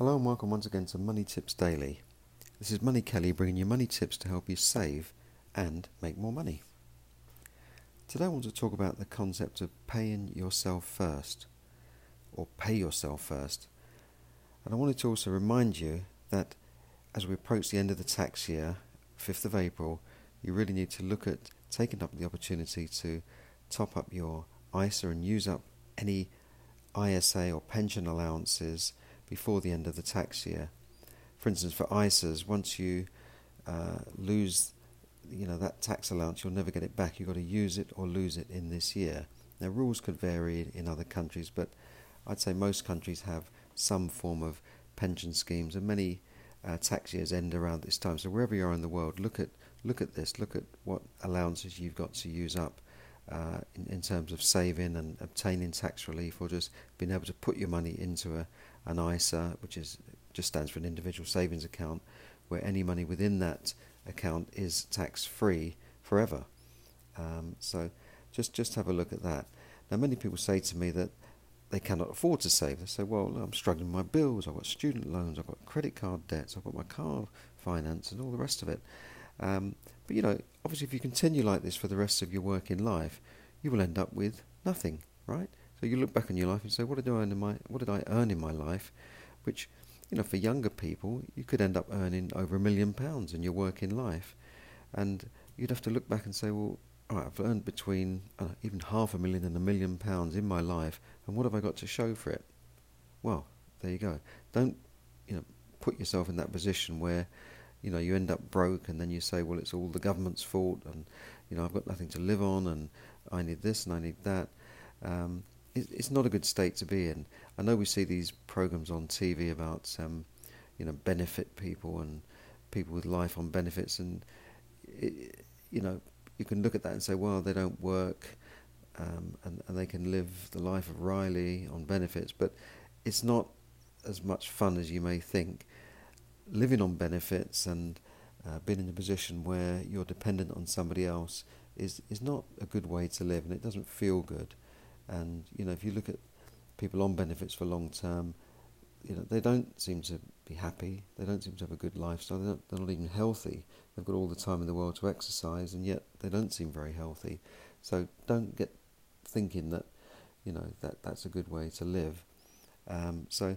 Hello and welcome once again to Money Tips Daily. This is Money Kelly bringing you money tips to help you save and make more money. Today I want to talk about the concept of paying yourself first, or pay yourself first. And I wanted to also remind you that as we approach the end of the tax year, 5th of April, you really need to look at taking up the opportunity to top up your ISA and use up any ISA or pension allowances before the end of the tax year. For instance, for ISAs, once you uh, lose you know that tax allowance, you'll never get it back. You've got to use it or lose it in this year. Now, rules could vary in other countries, but I'd say most countries have some form of pension schemes, and many uh, tax years end around this time. So wherever you are in the world, look at look at this. Look at what allowances you've got to use up uh, in, in terms of saving and obtaining tax relief, or just being able to put your money into a an ISA, which is just stands for an individual savings account, where any money within that account is tax free forever. Um, so just just have a look at that. Now, many people say to me that they cannot afford to save. They say, "Well, I'm struggling with my bills. I've got student loans. I've got credit card debts. I've got my car finance, and all the rest of it." Um, but you know, obviously, if you continue like this for the rest of your working life, you will end up with nothing, right? So you look back on your life and say, what did I earn in my what did I earn in my life? Which, you know, for younger people, you could end up earning over a million pounds in your working life, and you'd have to look back and say, well, all right, I've earned between uh, even half a million and a million pounds in my life, and what have I got to show for it? Well, there you go. Don't you know put yourself in that position where you know you end up broke and then you say well it's all the government's fault and you know I've got nothing to live on and I need this and I need that um, it's not a good state to be in. I know we see these programs on TV about um, you know benefit people and people with life on benefits, and it, you know you can look at that and say, well, they don't work, um, and and they can live the life of Riley on benefits, but it's not as much fun as you may think. Living on benefits and uh, being in a position where you're dependent on somebody else is is not a good way to live, and it doesn't feel good. And you know, if you look at people on benefits for long term, you know, they don't seem to be happy. They don't seem to have a good lifestyle. They're not, they're not even healthy. They've got all the time in the world to exercise, and yet they don't seem very healthy. So don't get thinking that you know that that's a good way to live. Um, so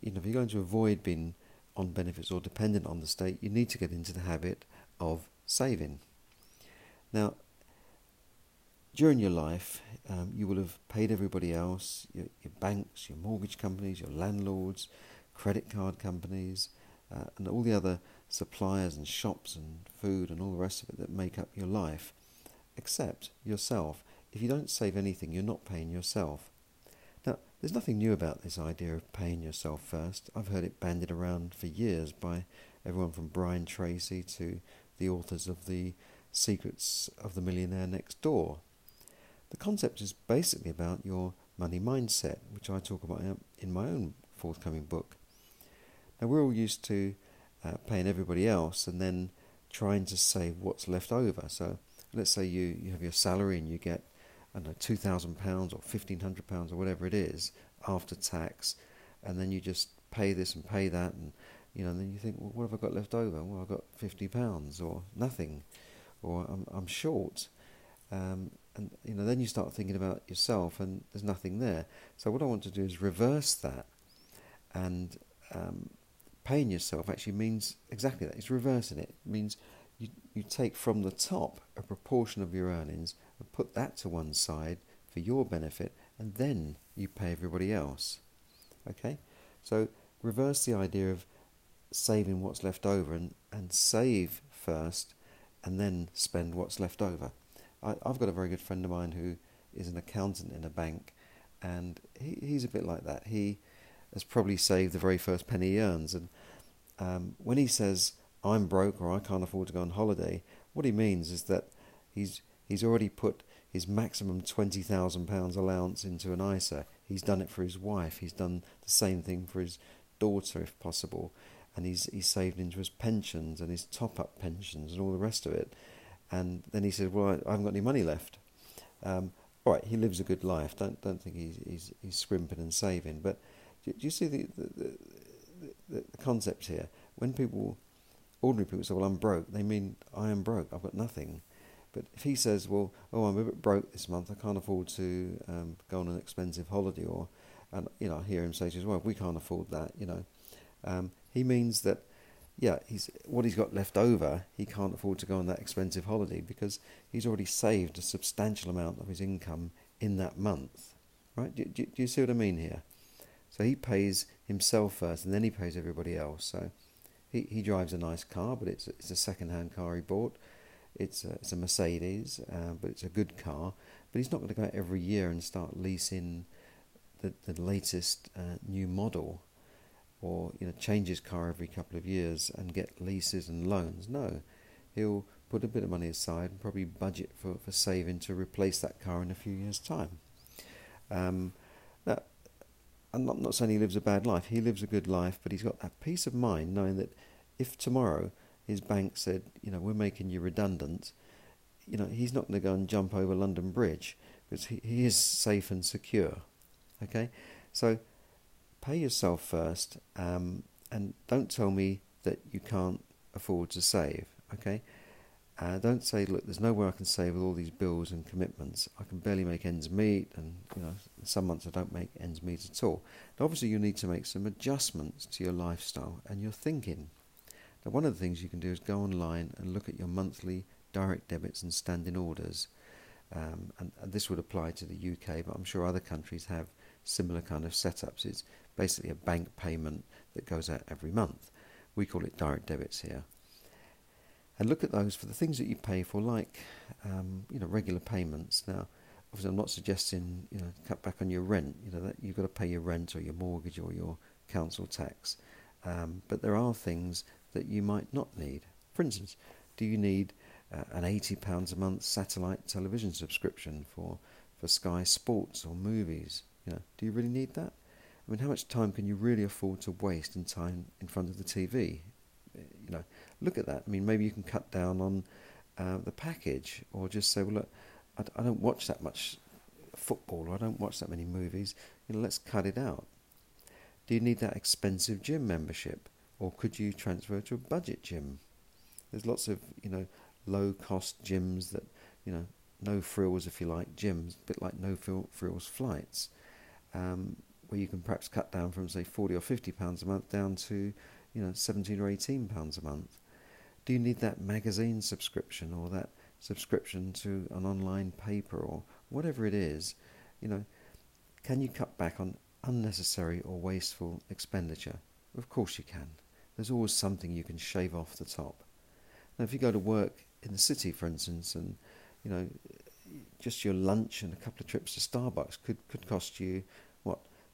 you know, if you're going to avoid being on benefits or dependent on the state, you need to get into the habit of saving. Now, during your life, um, you will have paid everybody else, your, your, banks, your mortgage companies, your landlords, credit card companies, uh, and all the other suppliers and shops and food and all the rest of it that make up your life, except yourself. If you don't save anything, you're not paying yourself. Now, there's nothing new about this idea of paying yourself first. I've heard it bandied around for years by everyone from Brian Tracy to the authors of the Secrets of the Millionaire Next Door the concept is basically about your money mindset, which I talk about in my own forthcoming book. Now, we're all used to uh, paying everybody else and then trying to save what's left over. So, let's say you, you have your salary and you get, I don't know, £2,000 or £1,500 or whatever it is after tax, and then you just pay this and pay that, and you know, and then you think, well, what have I got left over? Well, I've got £50 or nothing, or I'm, I'm short. Um, and you know then you start thinking about yourself and there's nothing there. So what i want to do is reverse that and um, paying yourself actually means exactly that. It's reversing it. it means you, you take from the top a proportion of your earnings and put that to one side for your benefit and then you pay everybody else. Okay? So reverse the idea of saving what's left over and, and save first and then spend what's left over I, have got a very good friend of mine who is an accountant in a bank, and he, he's a bit like that. He has probably saved the very first penny he earns, and um, when he says I'm broke or I can't afford to go on holiday, what he means is that he's he's already put his maximum twenty thousand pounds allowance into an ISA. He's done it for his wife. He's done the same thing for his daughter, if possible, and he's he's saved into his pensions and his top up pensions and all the rest of it. And then he said, "Well, I, haven't got any money left." Um, all right, he lives a good life. Don't don't think he's he's, he's scrimping and saving. But do, do you see the, the, the, concept here. When people, ordinary people say, well, I'm broke, they mean I am broke, I've got nothing. But if he says, well, oh, I'm a bit broke this month, I can't afford to um, go on an expensive holiday, or, and you know, I hear him say to his wife, we can't afford that, you know, um, he means that, yeah, he's what he's got left over, he can't afford to go on that expensive holiday because he's already saved a substantial amount of his income in that month, right? Do, do, do you see what I mean here? So he pays himself first, and then he pays everybody else. So he, he drives a nice car, but it's it's a second hand car he bought. It's a, it's a Mercedes, uh, but it's a good car. But he's not going to go out every year and start leasing the the latest uh, new model, or you know change his car every couple of years and get leases and loans. No, he'll put a bit of money aside and probably budget for, for saving to replace that car in a few years' time. Um, now, I'm not, saying he lives a bad life. He lives a good life, but he's got that peace of mind knowing that if tomorrow his bank said, you know, we're making you redundant, you know, he's not going to go and jump over London Bridge because he, he is safe and secure. Okay, so pay yourself first, um, and don't tell me that you can't afford to save. Okay, uh, don't say, look, there's no way I can save with all these bills and commitments. I can barely make ends meet, and you know, some months I don't make ends meet at all. Obviously, you need to make some adjustments to your lifestyle and your thinking. Now, one of the things you can do is go online and look at your monthly direct debits and standing orders. Um, and, and, this would apply to the UK, but I'm sure other countries have similar kind of setups. It's basically a bank payment that goes out every month. We call it direct debits here and look at those for the things that you pay for, like um, you know regular payments. Now, obviously, I'm not suggesting you know cut back on your rent. You know that you've got to pay your rent or your mortgage or your council tax. Um, but there are things that you might not need. For instance, do you need uh, an eighty pounds a month satellite television subscription for for Sky Sports or movies? You know, do you really need that? Mean, how much time can you really afford to waste in time in front of the TV? You know, look at that. I mean, maybe you can cut down on uh, the package, or just say, well, look, I, I don't watch that much football, or I don't watch that many movies. You know, let's cut it out. Do you need that expensive gym membership, or could you transfer to a budget gym? There's lots of you know low cost gyms that you know no frills if you like gyms, a bit like no frills flights, um, where you can perhaps cut down from say forty or fifty pounds a month down to you know seventeen or eighteen pounds a month. Do you need that magazine subscription or that subscription to an online paper or whatever it is? You know, can you cut back on unnecessary or wasteful expenditure? Of course you can. There's always something you can shave off the top. Now, if you go to work in the city, for instance, and you know, just your lunch and a couple of trips to Starbucks could, could cost you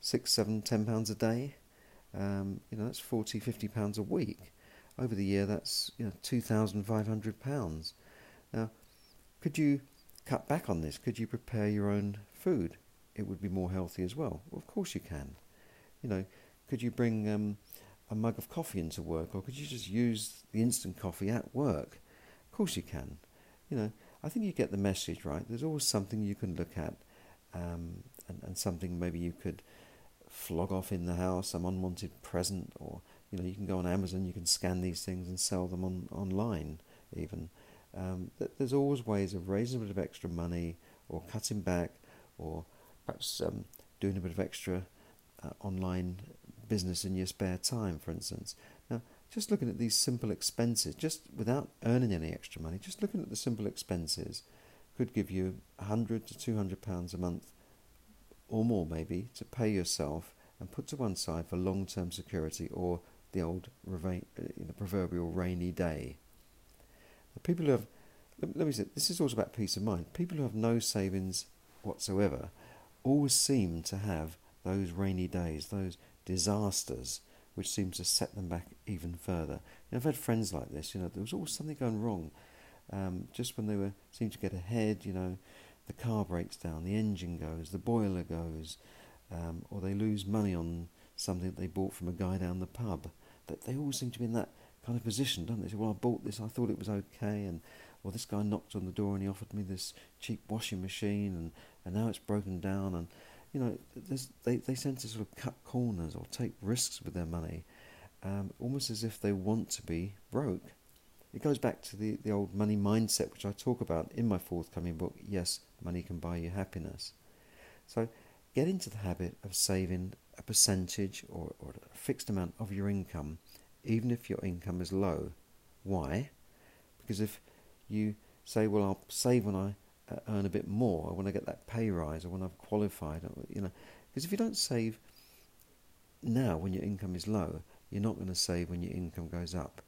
six, seven, ten pounds a day. Um, you know, that's 40, 50 pounds a week over the year that's you know two thousand five hundred pounds. Now, could you cut back on this? Could you prepare your own food? It would be more healthy as well. well of course you can. You know, could you bring um, a mug of coffee into work, or could you just use the instant coffee at work? Of course you can. You know, I think you get the message right. There's always something you can look at, um, and, and something maybe you could flog off in the house, some unwanted present, or you know, you can go on Amazon, you can scan these things and sell them on online even. Um, there's always ways of raising a bit of extra money or cutting back or perhaps um, doing a bit of extra uh, online business in your spare time, for instance. Now, just looking at these simple expenses, just without earning any extra money, just looking at the simple expenses could give you 100 to 200 pounds a month or more maybe to pay yourself and put to one side for long-term security or the old the uh, proverbial rainy day. The people who have, let, let me say, this is also about peace of mind. People who have no savings whatsoever always seem to have those rainy days, those disasters, which seems to set them back even further. You know, I've had friends like this. You know, there was always something going wrong. Um, just when they were seemed to get ahead, you know, the car breaks down, the engine goes, the boiler goes, um, or they lose money on something that they bought from a guy down the pub. That they all seem to be in that kind of position, don't they? say, well, I bought this, I thought it was okay, and well, this guy knocked on the door and he offered me this cheap washing machine, and, and now it's broken down, and you know, they they tend to sort of cut corners or take risks with their money, um, almost as if they want to be broke. It goes back to the, the old money mindset, which I talk about in my forthcoming book. Yes, money can buy you happiness. So get into the habit of saving a percentage or, or a fixed amount of your income, even if your income is low. Why? Because if you say, well, I'll save when I uh, earn a bit more, or when I get that pay rise, or when I've qualified, or, you know, because if you don't save now when your income is low, you're not going to save when your income goes up.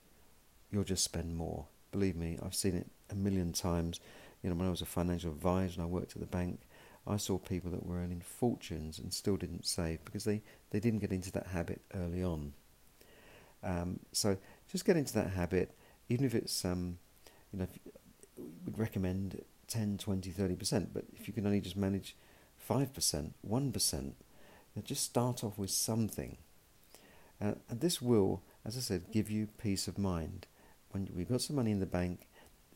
You'll just spend more. Believe me, I've seen it a million times. You know, when I was a financial advisor and I worked at the bank, I saw people that were earning fortunes and still didn't save because they, they didn't get into that habit early on. Um, so just get into that habit, even if it's, um, you know, we'd recommend 10, 20, 30%, but if you can only just manage 5%, 1%, just start off with something. Uh, and this will, as I said, give you peace of mind. When we've got some money in the bank,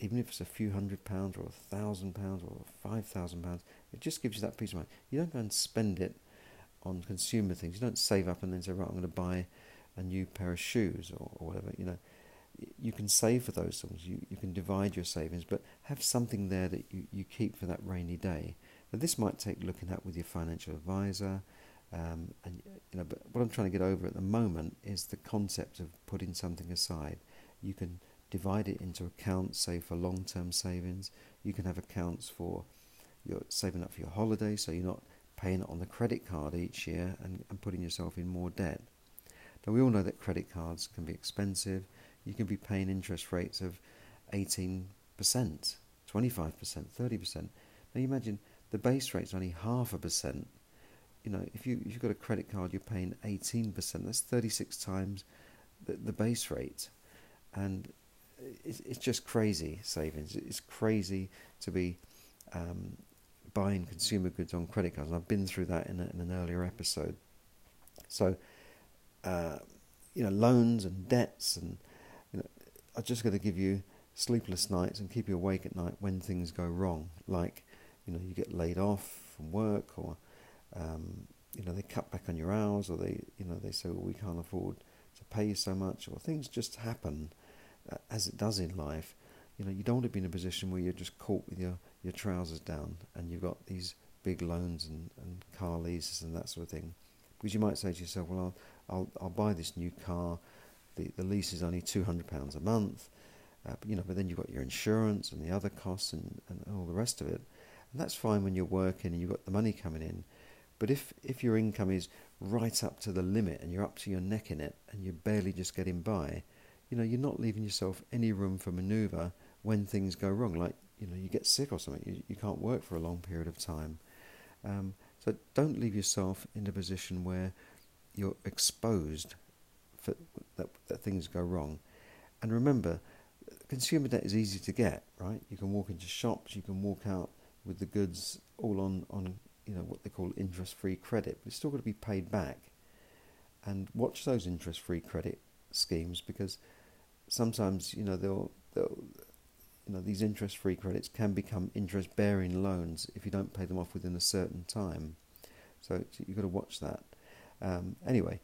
even if it's a few hundred pounds or a thousand pounds or five thousand pounds, it just gives you that peace of mind. You don't go and spend it on consumer things. You don't save up and then say, right, I'm going to buy a new pair of shoes or, or whatever. You know, you can save for those things. You you can divide your savings, but have something there that you, you keep for that rainy day. Now, this might take looking at with your financial advisor. Um, and you know, but what I'm trying to get over at the moment is the concept of putting something aside. You can divide it into accounts, say for long-term savings. You can have accounts for your saving up for your holiday, so you're not paying it on the credit card each year and, and putting yourself in more debt. Now we all know that credit cards can be expensive. You can be paying interest rates of 18%, 25%, 30%. Now you imagine the base rate's only half a percent you know, if you if you've got a credit card, you're paying eighteen percent. That's thirty six times the, the base rate, and it's it's just crazy savings. It's crazy to be um, buying consumer goods on credit cards. And I've been through that in, a, in an earlier episode. So, uh, you know, loans and debts, and you know, are just going to give you sleepless nights and keep you awake at night when things go wrong. Like, you know, you get laid off from work or um, you know, they cut back on your hours, or they, you know, they say, well, we can't afford to pay you so much, or things just happen as it does in life. You know, you don't want to be in a position where you're just caught with your, your trousers down and you've got these big loans and, and car leases and that sort of thing. Because you might say to yourself, well, I'll, I'll, I'll buy this new car. The, the lease is only £200 a month. Uh, but, you know, but then you've got your insurance and the other costs and, and all the rest of it. And that's fine when you're working and you've got the money coming in. But if, if your income is right up to the limit and you're up to your neck in it and you're barely just getting by, you know, you're not leaving yourself any room for manoeuvre when things go wrong. Like, you know, you get sick or something, you, you can't work for a long period of time. Um, so don't leave yourself in a position where you're exposed for that, that things go wrong. And remember, consumer debt is easy to get, right? You can walk into shops, you can walk out with the goods all on, on you know what they call interest-free credit, but it's still got to be paid back. And watch those interest-free credit schemes because sometimes you know they'll they'll you know these interest-free credits can become interest-bearing loans if you don't pay them off within a certain time. So you've got to watch that. Um, anyway,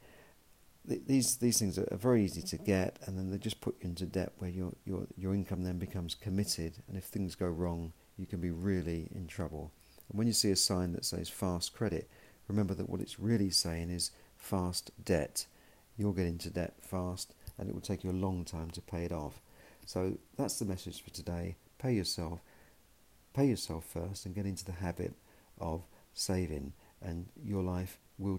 th- these these things are, are very easy to get, and then they just put you into debt where your your your income then becomes committed, and if things go wrong, you can be really in trouble. And when you see a sign that says fast credit, remember that what it's really saying is fast debt. You'll get into debt fast and it will take you a long time to pay it off. So that's the message for today. Pay yourself, pay yourself first and get into the habit of saving and your life will change.